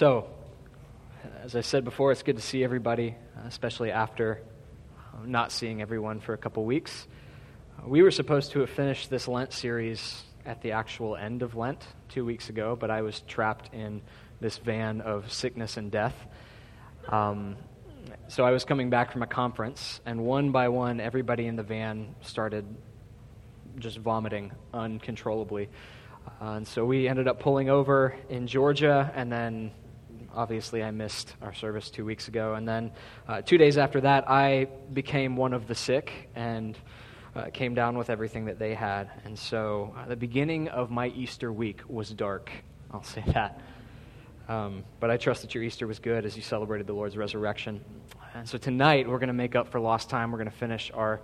So, as I said before, it's good to see everybody, especially after not seeing everyone for a couple weeks. We were supposed to have finished this Lent series at the actual end of Lent two weeks ago, but I was trapped in this van of sickness and death. Um, so I was coming back from a conference, and one by one, everybody in the van started just vomiting uncontrollably. Uh, and so we ended up pulling over in Georgia, and then obviously I missed our service two weeks ago. And then uh, two days after that, I became one of the sick and uh, came down with everything that they had. And so uh, the beginning of my Easter week was dark. I'll say that. Um, but I trust that your Easter was good as you celebrated the Lord's resurrection. And so tonight, we're going to make up for lost time. We're going to finish our,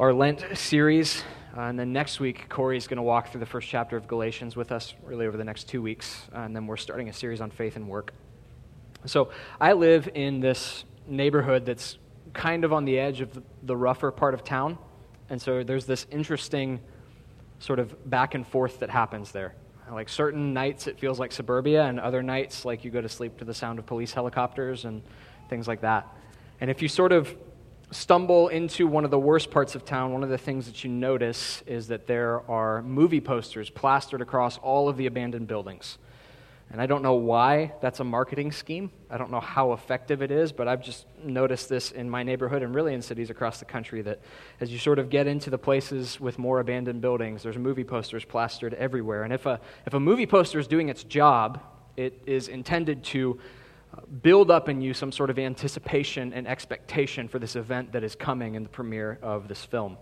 our Lent series. Uh, and then next week, Corey is going to walk through the first chapter of Galatians with us, really over the next two weeks. Uh, and then we're starting a series on faith and work. So I live in this neighborhood that's kind of on the edge of the, the rougher part of town. And so there's this interesting sort of back and forth that happens there. Like certain nights, it feels like suburbia, and other nights, like you go to sleep to the sound of police helicopters and things like that. And if you sort of stumble into one of the worst parts of town, one of the things that you notice is that there are movie posters plastered across all of the abandoned buildings. And I don't know why that's a marketing scheme. I don't know how effective it is, but I've just noticed this in my neighborhood and really in cities across the country that as you sort of get into the places with more abandoned buildings, there's movie posters plastered everywhere. And if a, if a movie poster is doing its job, it is intended to build up in you some sort of anticipation and expectation for this event that is coming in the premiere of this film.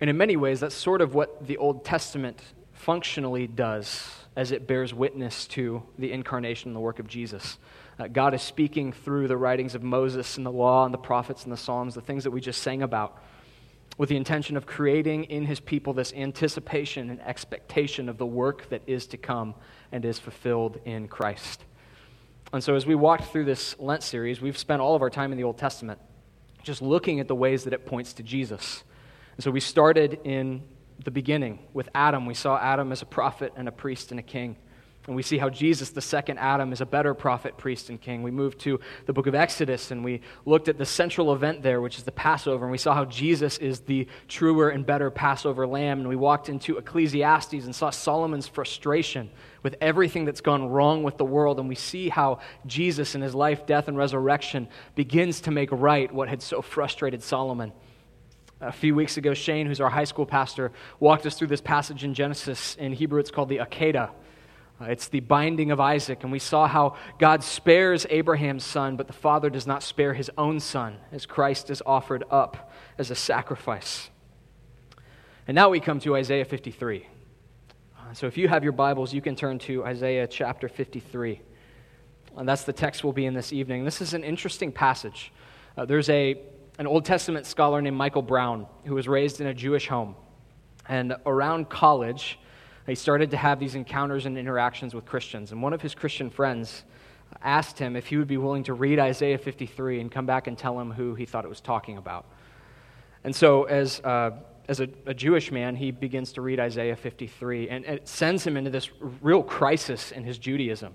And in many ways, that's sort of what the Old Testament functionally does as it bears witness to the incarnation and the work of Jesus. Uh, God is speaking through the writings of Moses and the law and the prophets and the Psalms, the things that we just sang about, with the intention of creating in his people this anticipation and expectation of the work that is to come and is fulfilled in Christ. And so, as we walked through this Lent series, we've spent all of our time in the Old Testament just looking at the ways that it points to Jesus. And so, we started in the beginning with Adam. We saw Adam as a prophet and a priest and a king. And we see how Jesus, the second Adam, is a better prophet, priest, and king. We moved to the book of Exodus and we looked at the central event there, which is the Passover. And we saw how Jesus is the truer and better Passover lamb. And we walked into Ecclesiastes and saw Solomon's frustration with everything that's gone wrong with the world. And we see how Jesus, in his life, death, and resurrection, begins to make right what had so frustrated Solomon. A few weeks ago, Shane, who's our high school pastor, walked us through this passage in Genesis. In Hebrew, it's called the Akedah. Uh, it's the binding of Isaac, and we saw how God spares Abraham's son, but the father does not spare his own son, as Christ is offered up as a sacrifice. And now we come to Isaiah 53. Uh, so if you have your Bibles, you can turn to Isaiah chapter 53. And that's the text we'll be in this evening. This is an interesting passage. Uh, there's a, an Old Testament scholar named Michael Brown who was raised in a Jewish home. And around college, he started to have these encounters and interactions with Christians. And one of his Christian friends asked him if he would be willing to read Isaiah 53 and come back and tell him who he thought it was talking about. And so, as, uh, as a, a, Jewish man, he begins to read Isaiah 53, and it sends him into this real crisis in his Judaism.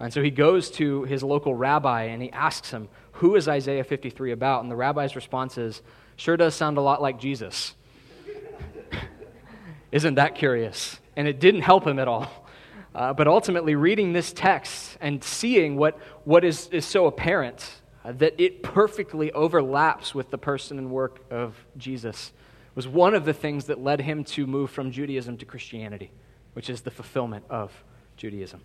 And so he goes to his local rabbi and he asks him, Who is Isaiah 53 about? And the rabbi's response is, Sure does sound a lot like Jesus. Isn't that curious? And it didn't help him at all. Uh, but ultimately, reading this text and seeing what, what is, is so apparent, uh, that it perfectly overlaps with the person and work of Jesus, was one of the things that led him to move from Judaism to Christianity, which is the fulfillment of Judaism.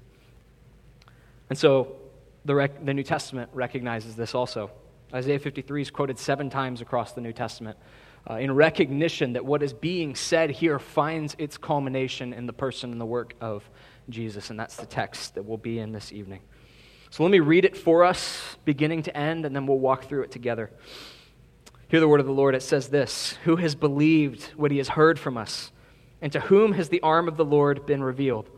And so the, rec- the New Testament recognizes this also. Isaiah 53 is quoted seven times across the New Testament uh, in recognition that what is being said here finds its culmination in the person and the work of Jesus. And that's the text that we'll be in this evening. So let me read it for us, beginning to end, and then we'll walk through it together. Hear the word of the Lord. It says this Who has believed what he has heard from us? And to whom has the arm of the Lord been revealed?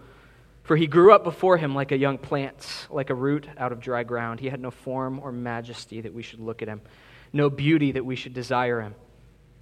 For he grew up before him like a young plant, like a root out of dry ground. He had no form or majesty that we should look at him, no beauty that we should desire him.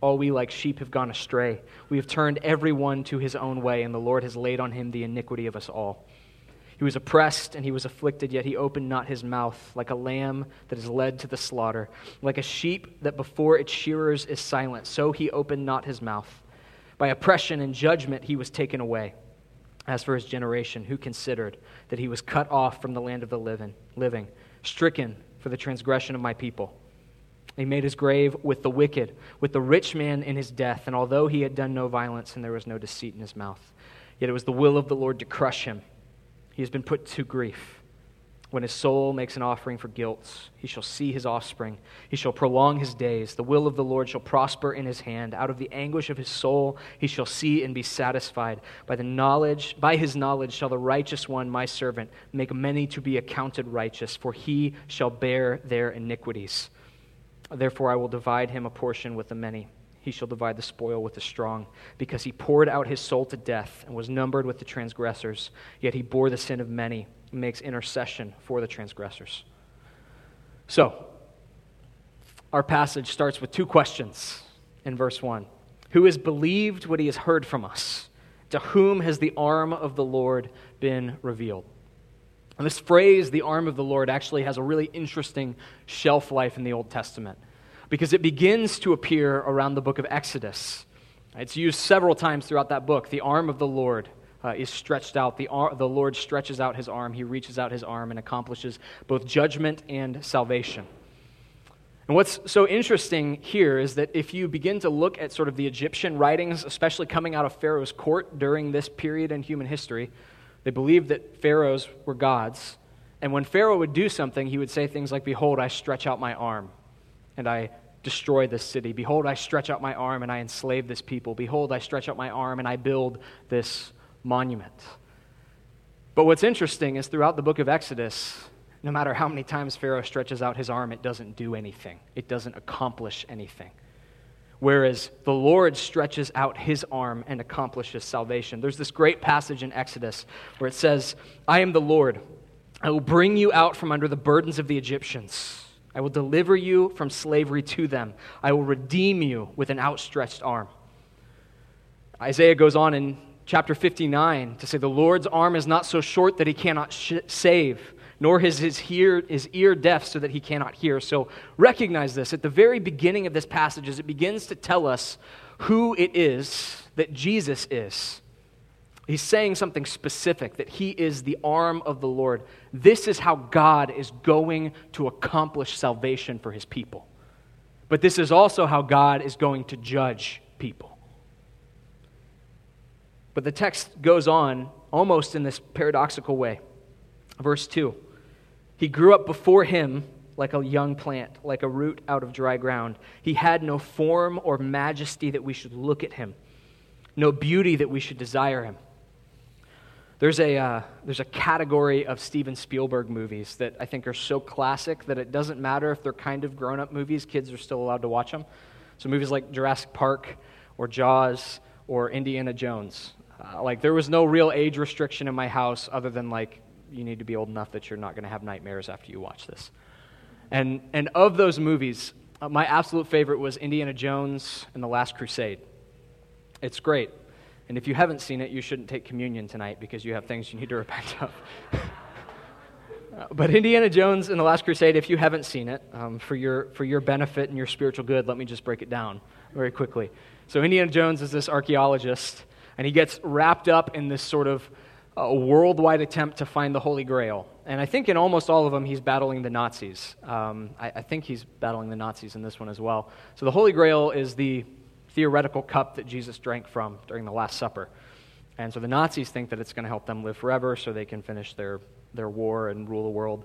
All we like sheep have gone astray. We have turned every one to his own way, and the Lord has laid on him the iniquity of us all. He was oppressed and he was afflicted, yet he opened not his mouth, like a lamb that is led to the slaughter, like a sheep that before its shearers is silent, so he opened not his mouth. By oppression and judgment he was taken away. As for his generation, who considered that he was cut off from the land of the living, living stricken for the transgression of my people? He made his grave with the wicked, with the rich man in his death, and although he had done no violence and there was no deceit in his mouth, yet it was the will of the Lord to crush him. He has been put to grief. When his soul makes an offering for guilt, he shall see his offspring. He shall prolong his days. The will of the Lord shall prosper in his hand. Out of the anguish of his soul he shall see and be satisfied. By the knowledge, by his knowledge shall the righteous one, my servant, make many to be accounted righteous, for he shall bear their iniquities. Therefore I will divide him a portion with the many he shall divide the spoil with the strong, because he poured out his soul to death and was numbered with the transgressors. Yet he bore the sin of many and makes intercession for the transgressors. So, our passage starts with two questions in verse 1 Who has believed what he has heard from us? To whom has the arm of the Lord been revealed? And this phrase, the arm of the Lord, actually has a really interesting shelf life in the Old Testament because it begins to appear around the book of Exodus. It's used several times throughout that book. The arm of the Lord uh, is stretched out. The, ar- the Lord stretches out his arm. He reaches out his arm and accomplishes both judgment and salvation. And what's so interesting here is that if you begin to look at sort of the Egyptian writings, especially coming out of Pharaoh's court during this period in human history, they believed that pharaohs were gods. And when Pharaoh would do something, he would say things like, Behold, I stretch out my arm and I destroy this city. Behold, I stretch out my arm and I enslave this people. Behold, I stretch out my arm and I build this monument. But what's interesting is throughout the book of Exodus, no matter how many times Pharaoh stretches out his arm, it doesn't do anything, it doesn't accomplish anything. Whereas the Lord stretches out his arm and accomplishes salvation. There's this great passage in Exodus where it says, I am the Lord. I will bring you out from under the burdens of the Egyptians. I will deliver you from slavery to them. I will redeem you with an outstretched arm. Isaiah goes on in chapter 59 to say, The Lord's arm is not so short that he cannot sh- save, nor is his, hear, his ear deaf so that he cannot hear. So recognize this at the very beginning of this passage as it begins to tell us who it is that Jesus is. He's saying something specific that he is the arm of the Lord. This is how God is going to accomplish salvation for his people. But this is also how God is going to judge people. But the text goes on almost in this paradoxical way. Verse 2 He grew up before him like a young plant, like a root out of dry ground. He had no form or majesty that we should look at him, no beauty that we should desire him. There's a, uh, there's a category of Steven Spielberg movies that I think are so classic that it doesn't matter if they're kind of grown up movies, kids are still allowed to watch them. So, movies like Jurassic Park or Jaws or Indiana Jones. Uh, like, there was no real age restriction in my house other than, like, you need to be old enough that you're not going to have nightmares after you watch this. And, and of those movies, uh, my absolute favorite was Indiana Jones and The Last Crusade. It's great. And if you haven't seen it, you shouldn't take communion tonight because you have things you need to repent of. but Indiana Jones and the Last Crusade, if you haven't seen it, um, for, your, for your benefit and your spiritual good, let me just break it down very quickly. So, Indiana Jones is this archaeologist, and he gets wrapped up in this sort of uh, worldwide attempt to find the Holy Grail. And I think in almost all of them, he's battling the Nazis. Um, I, I think he's battling the Nazis in this one as well. So, the Holy Grail is the theoretical cup that Jesus drank from during the Last Supper. And so the Nazis think that it's going to help them live forever so they can finish their, their war and rule the world.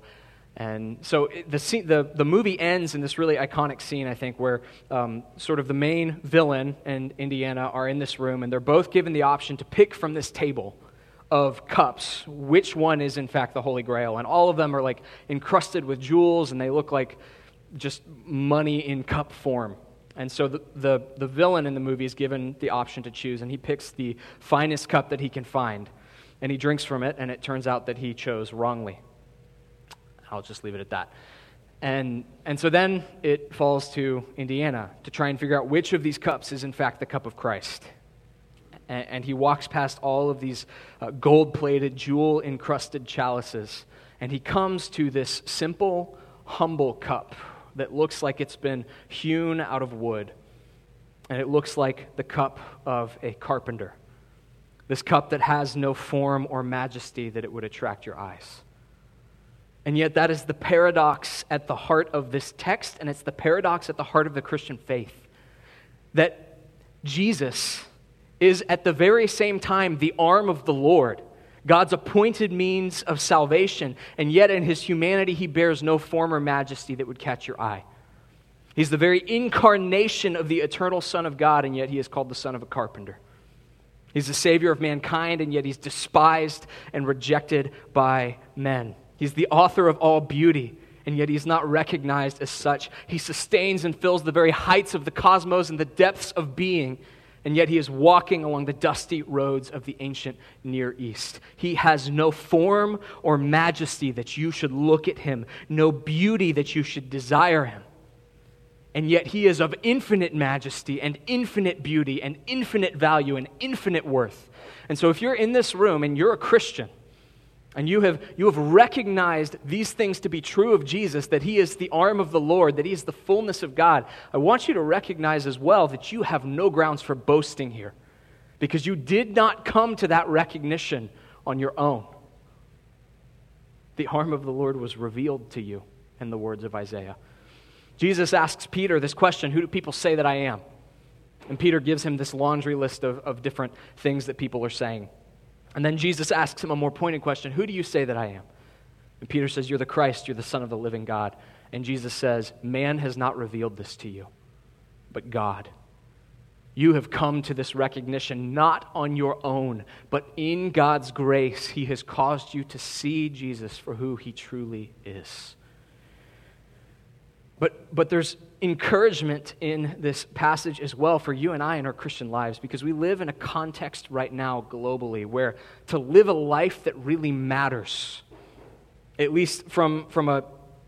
And so the, scene, the, the movie ends in this really iconic scene, I think, where um, sort of the main villain and Indiana are in this room, and they're both given the option to pick from this table of cups, which one is in fact the Holy Grail. And all of them are like encrusted with jewels and they look like just money in cup form. And so the, the, the, villain in the movie is given the option to choose, and he picks the finest cup that he can find. And he drinks from it, and it turns out that he chose wrongly. I'll just leave it at that. And, and so then it falls to Indiana to try and figure out which of these cups is in fact the cup of Christ and, and he walks past all of these uh, gold plated, jewel encrusted chalices, and he comes to this simple, humble cup that looks like it's been hewn out of wood, and it looks like the cup of a carpenter. This cup that has no form or majesty that it would attract your eyes. And yet, that is the paradox at the heart of this text, and it's the paradox at the heart of the Christian faith. That Jesus is at the very same time the arm of the Lord, God's appointed means of salvation, and yet in his humanity he bears no form or majesty that would catch your eye. He's the very incarnation of the eternal Son of God, and yet he is called the Son of a carpenter. He's the Savior of mankind, and yet he's despised and rejected by men. He's the author of all beauty, and yet he's not recognized as such. He sustains and fills the very heights of the cosmos and the depths of being, and yet he is walking along the dusty roads of the ancient Near East. He has no form or majesty that you should look at him, no beauty that you should desire him. And yet he is of infinite majesty and infinite beauty and infinite value and infinite worth. And so if you're in this room and you're a Christian, and you have, you have recognized these things to be true of Jesus, that he is the arm of the Lord, that he is the fullness of God, I want you to recognize as well that you have no grounds for boasting here because you did not come to that recognition on your own. The arm of the Lord was revealed to you in the words of Isaiah. Jesus asks Peter this question Who do people say that I am? And Peter gives him this laundry list of, of different things that people are saying. And then Jesus asks him a more pointed question Who do you say that I am? And Peter says, You're the Christ, you're the Son of the living God. And Jesus says, Man has not revealed this to you, but God. You have come to this recognition not on your own, but in God's grace, He has caused you to see Jesus for who He truly is. But, but there's encouragement in this passage as well for you and I in our Christian lives because we live in a context right now globally where to live a life that really matters, at least from, from a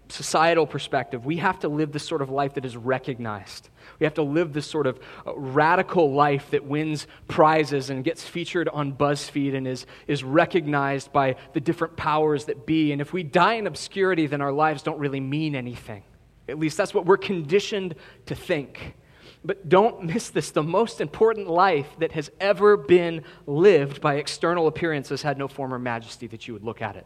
societal perspective, we have to live this sort of life that is recognized. We have to live this sort of uh, radical life that wins prizes and gets featured on BuzzFeed and is, is recognized by the different powers that be. And if we die in obscurity, then our lives don't really mean anything. At least that's what we're conditioned to think. But don't miss this. The most important life that has ever been lived by external appearances had no form or majesty that you would look at it,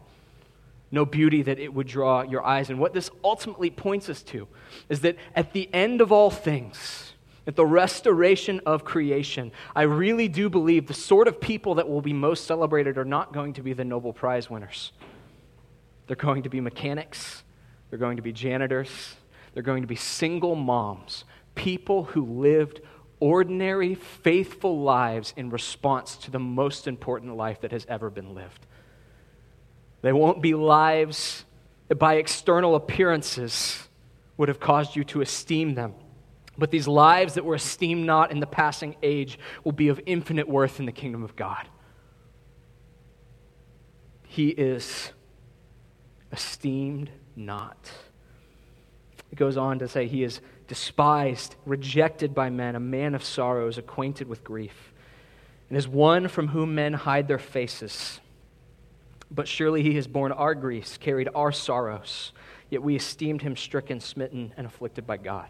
no beauty that it would draw your eyes. And what this ultimately points us to is that at the end of all things, at the restoration of creation, I really do believe the sort of people that will be most celebrated are not going to be the Nobel Prize winners. They're going to be mechanics, they're going to be janitors, they're going to be single moms, people who lived ordinary, faithful lives in response to the most important life that has ever been lived. They won't be lives that by external appearances would have caused you to esteem them. But these lives that were esteemed not in the passing age will be of infinite worth in the kingdom of God. He is esteemed not. It goes on to say, He is despised, rejected by men, a man of sorrows, acquainted with grief, and is one from whom men hide their faces. But surely He has borne our griefs, carried our sorrows, yet we esteemed Him stricken, smitten, and afflicted by God.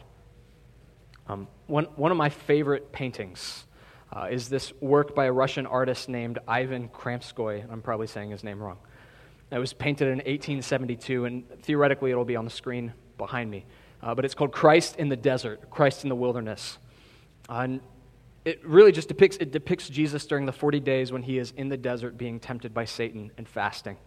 Um, one, one of my favorite paintings uh, is this work by a Russian artist named Ivan Kramskoy. I'm probably saying his name wrong. It was painted in 1872, and theoretically it'll be on the screen behind me. Uh, but it's called Christ in the Desert, Christ in the Wilderness. Uh, and it really just depicts, it depicts Jesus during the 40 days when he is in the desert being tempted by Satan and fasting.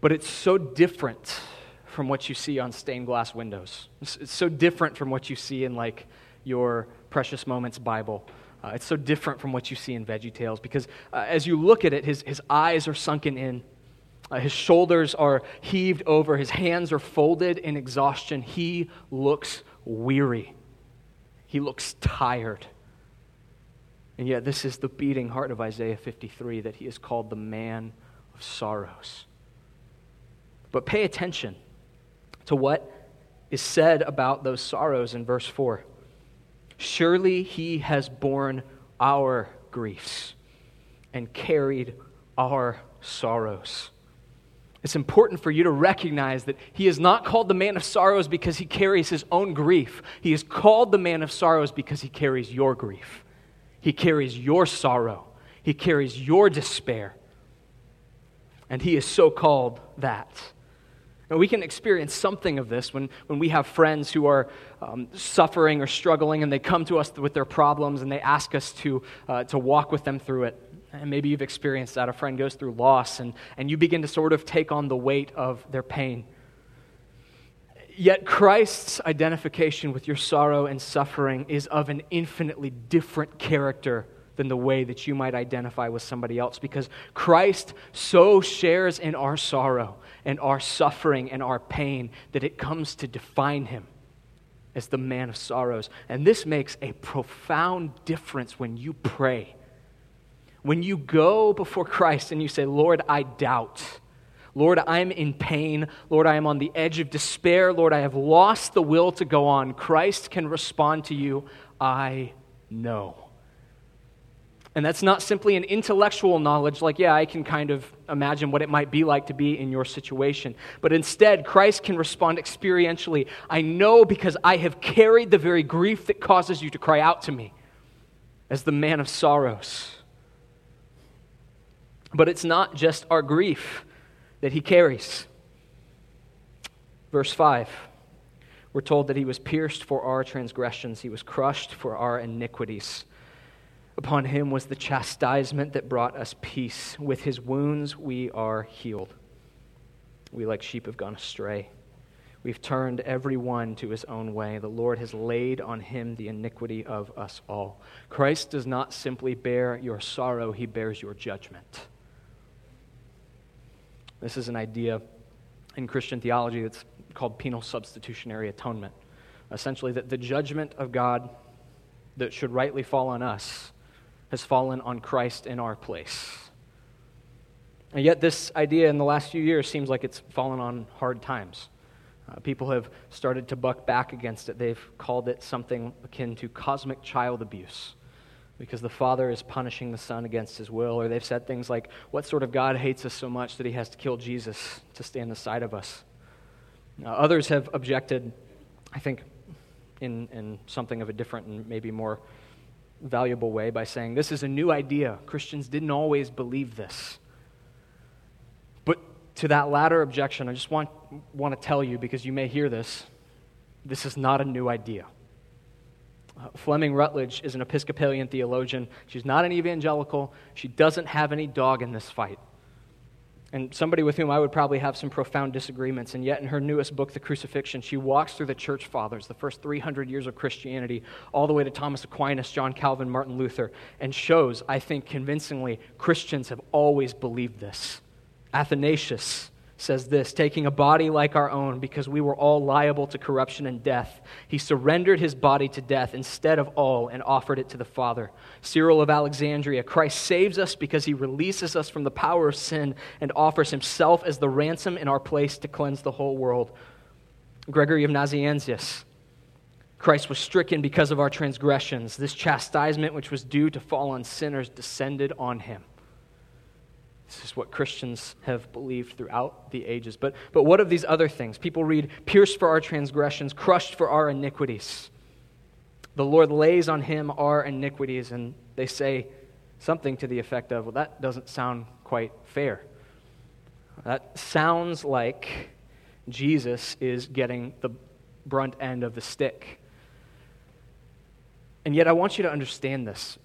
But it's so different from what you see on stained glass windows. It's, it's so different from what you see in like your Precious Moments Bible Uh, it's so different from what you see in Veggie Tales because uh, as you look at it, his, his eyes are sunken in. Uh, his shoulders are heaved over. His hands are folded in exhaustion. He looks weary. He looks tired. And yet, this is the beating heart of Isaiah 53 that he is called the man of sorrows. But pay attention to what is said about those sorrows in verse 4. Surely he has borne our griefs and carried our sorrows. It's important for you to recognize that he is not called the man of sorrows because he carries his own grief. He is called the man of sorrows because he carries your grief. He carries your sorrow. He carries your despair. And he is so called that. And we can experience something of this when, when we have friends who are um, suffering or struggling and they come to us with their problems and they ask us to, uh, to walk with them through it. And maybe you've experienced that. A friend goes through loss and, and you begin to sort of take on the weight of their pain. Yet Christ's identification with your sorrow and suffering is of an infinitely different character than the way that you might identify with somebody else because Christ so shares in our sorrow and our suffering and our pain that it comes to define him as the man of sorrows. And this makes a profound difference when you pray. When you go before Christ and you say, Lord, I doubt. Lord, I'm in pain. Lord, I am on the edge of despair. Lord, I have lost the will to go on. Christ can respond to you, I know. And that's not simply an intellectual knowledge, like, yeah, I can kind of imagine what it might be like to be in your situation. But instead, Christ can respond experientially. I know because I have carried the very grief that causes you to cry out to me as the man of sorrows. But it's not just our grief that he carries. Verse 5, we're told that he was pierced for our transgressions, he was crushed for our iniquities. Upon him was the chastisement that brought us peace. With his wounds we are healed. We, like sheep, have gone astray. We've turned every one to his own way. The Lord has laid on him the iniquity of us all. Christ does not simply bear your sorrow, he bears your judgment. This is an idea in Christian theology that's called penal substitutionary atonement. Essentially, that the judgment of God that should rightly fall on us has fallen on Christ in our place. And yet, this idea in the last few years seems like it's fallen on hard times. Uh, people have started to buck back against it. They've called it something akin to cosmic child abuse because the Father is punishing the Son against his will. Or they've said things like, What sort of God hates us so much that he has to kill Jesus to stand the side of us? Uh, others have objected, I think, in, in something of a different and maybe more valuable way by saying, This is a new idea. Christians didn't always believe this. But to that latter objection, I just want, want to tell you, because you may hear this, this is not a new idea. Fleming Rutledge is an Episcopalian theologian. She's not an evangelical. She doesn't have any dog in this fight and somebody with whom I would probably have some profound disagreements. And yet, in her newest book, The Crucifixion, she walks through the church fathers, the first 300 years of Christianity, all the way to Thomas Aquinas, John Calvin, Martin Luther, and shows, I think convincingly, Christians have always believed this. Athanasius says this taking a body like our own because we were all liable to corruption and death he surrendered his body to death instead of all and offered it to the father cyril of alexandria christ saves us because he releases us from the power of sin and offers himself as the ransom in our place to cleanse the whole world gregory of nazianzus Christ was stricken because of our transgressions. This chastisement, which was due to fall on sinners, descended on him. This is what Christians have believed throughout the ages. But, but what of these other things? People read, pierced for our transgressions, crushed for our iniquities. The Lord lays on him our iniquities, and they say something to the effect of, well, that doesn't sound quite fair. That sounds like Jesus is getting the brunt end of the stick. And yet, I want you to understand this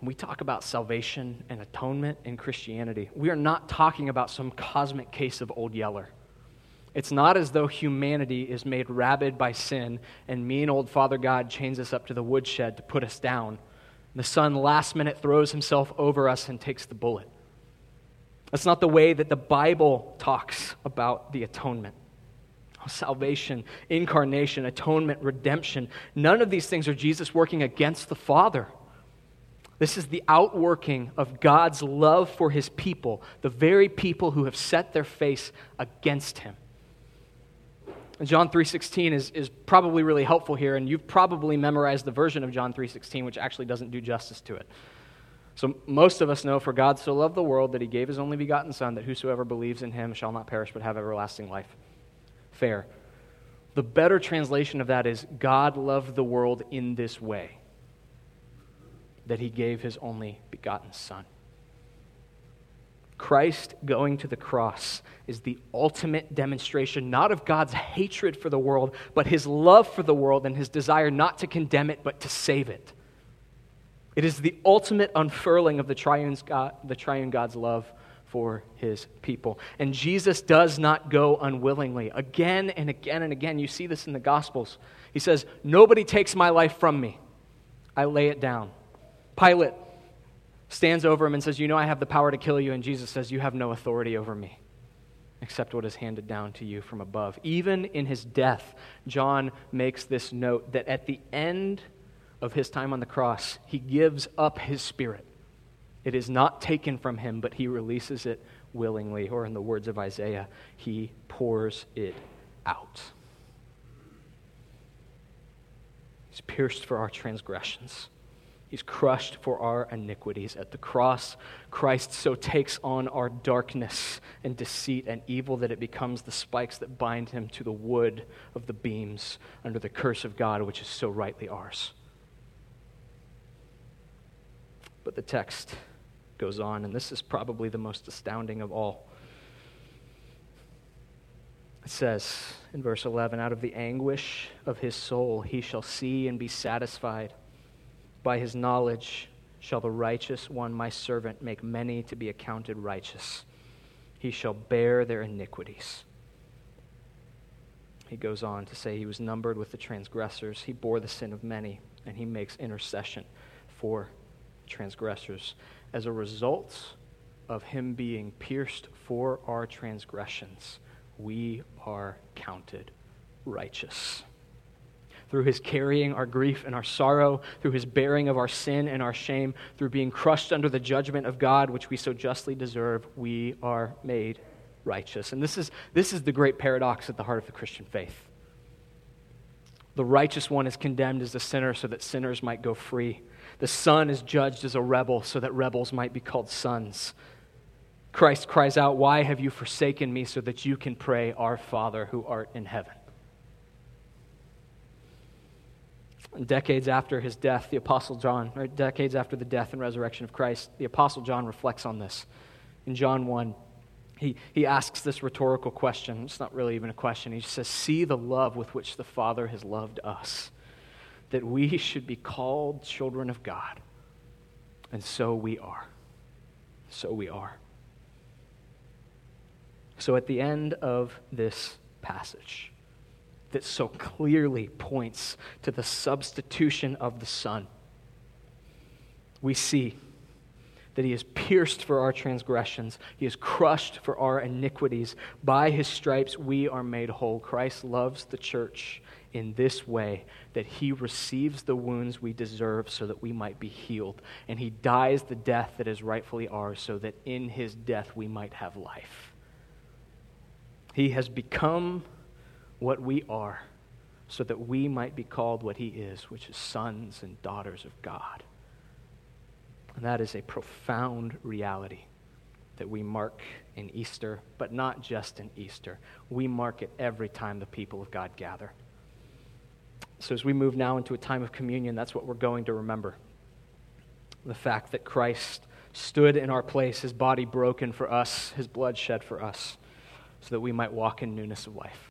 when we talk about salvation and atonement in Christianity, we are not talking about some cosmic case of Old Yeller. It's not as though humanity is made rabid by sin and mean old Father God chains us up to the woodshed to put us down The Son, last minute, throws himself over us and takes the bullet. That's not the way that the Bible talks about the atonement. Salvation, incarnation, atonement, redemption. None of these things are Jesus working against the Father. This is the outworking of God's love for his people, the very people who have set their face against him. John 3:16 is, is probably really helpful here, and you've probably memorized the version of John 3:16, which actually doesn't do justice to it. So most of us know, for God so loved the world that he gave his only begotten Son, that whosoever believes in him shall not perish but have everlasting life. Fair. The better translation of that is God loved the world in this way that he gave his only begotten Son. Christ going to the cross is the ultimate demonstration not of God's hatred for the world, but his love for the world and his desire not to condemn it, but to save it. It is the ultimate unfurling of the triune, God, the triune God's love for his people. And Jesus does not go unwillingly. Again and again and again, you see this in the Gospels. He says, Nobody takes my life from me, I lay it down. Pilate stands over him and says, You know, I have the power to kill you. And Jesus says, You have no authority over me except what is handed down to you from above. Even in his death, John makes this note that at the end of his time on the cross, he gives up his spirit. It is not taken from him, but he releases it willingly, or in the words of Isaiah, he pours it out. He's pierced for our transgressions. He's crushed for our iniquities. At the cross, Christ so takes on our darkness and deceit and evil that it becomes the spikes that bind him to the wood of the beams under the curse of God, which is so rightly ours. But the text goes on, and this is probably the most astounding of all. It says in verse 11, Out of the anguish of his soul he shall see and be satisfied. By his knowledge shall the righteous one, my servant, make many to be accounted righteous. He shall bear their iniquities. He goes on to say he was numbered with the transgressors. He bore the sin of many, and he makes intercession for transgressors. As a result of him being pierced for our transgressions, we are counted righteous through his carrying our grief and our sorrow, through his bearing of our sin and our shame, through being crushed under the judgment of God, which we so justly deserve, we are made righteous. And this is, this is the great paradox at the heart of the Christian faith. The righteous one is condemned as a sinner so that sinners might go free. The son is judged as a rebel so that rebels might be called sons. Christ cries out, Why have you forsaken me? so that you can pray, Our Father who art in heaven. Decades after his death, the Apostle John, or decades after the death and resurrection of Christ, the Apostle John reflects on this. In John 1, he, he asks this rhetorical question. It's not really even a question. He says, See the love with which the Father has loved us, that we should be called children of God. And so we are. So we are. So at the end of this passage, that so clearly points to the substitution of the Son. We see that he is pierced for our transgressions, he is crushed for our iniquities. By his stripes, we are made whole. Christ loves the church in this way that he receives the wounds we deserve so that we might be healed. And he dies the death that is rightfully ours so that in his death we might have life. He has become what we are so that we might be called what he is, which is sons and daughters of God. And that is a profound reality that we mark in Easter, but not just in Easter. We mark it every time the people of God gather. So as we move now into a time of communion, that's what we're going to remember. The fact that Christ stood in our place, his body broken for us, his blood shed for us, so that we might walk in newness of life.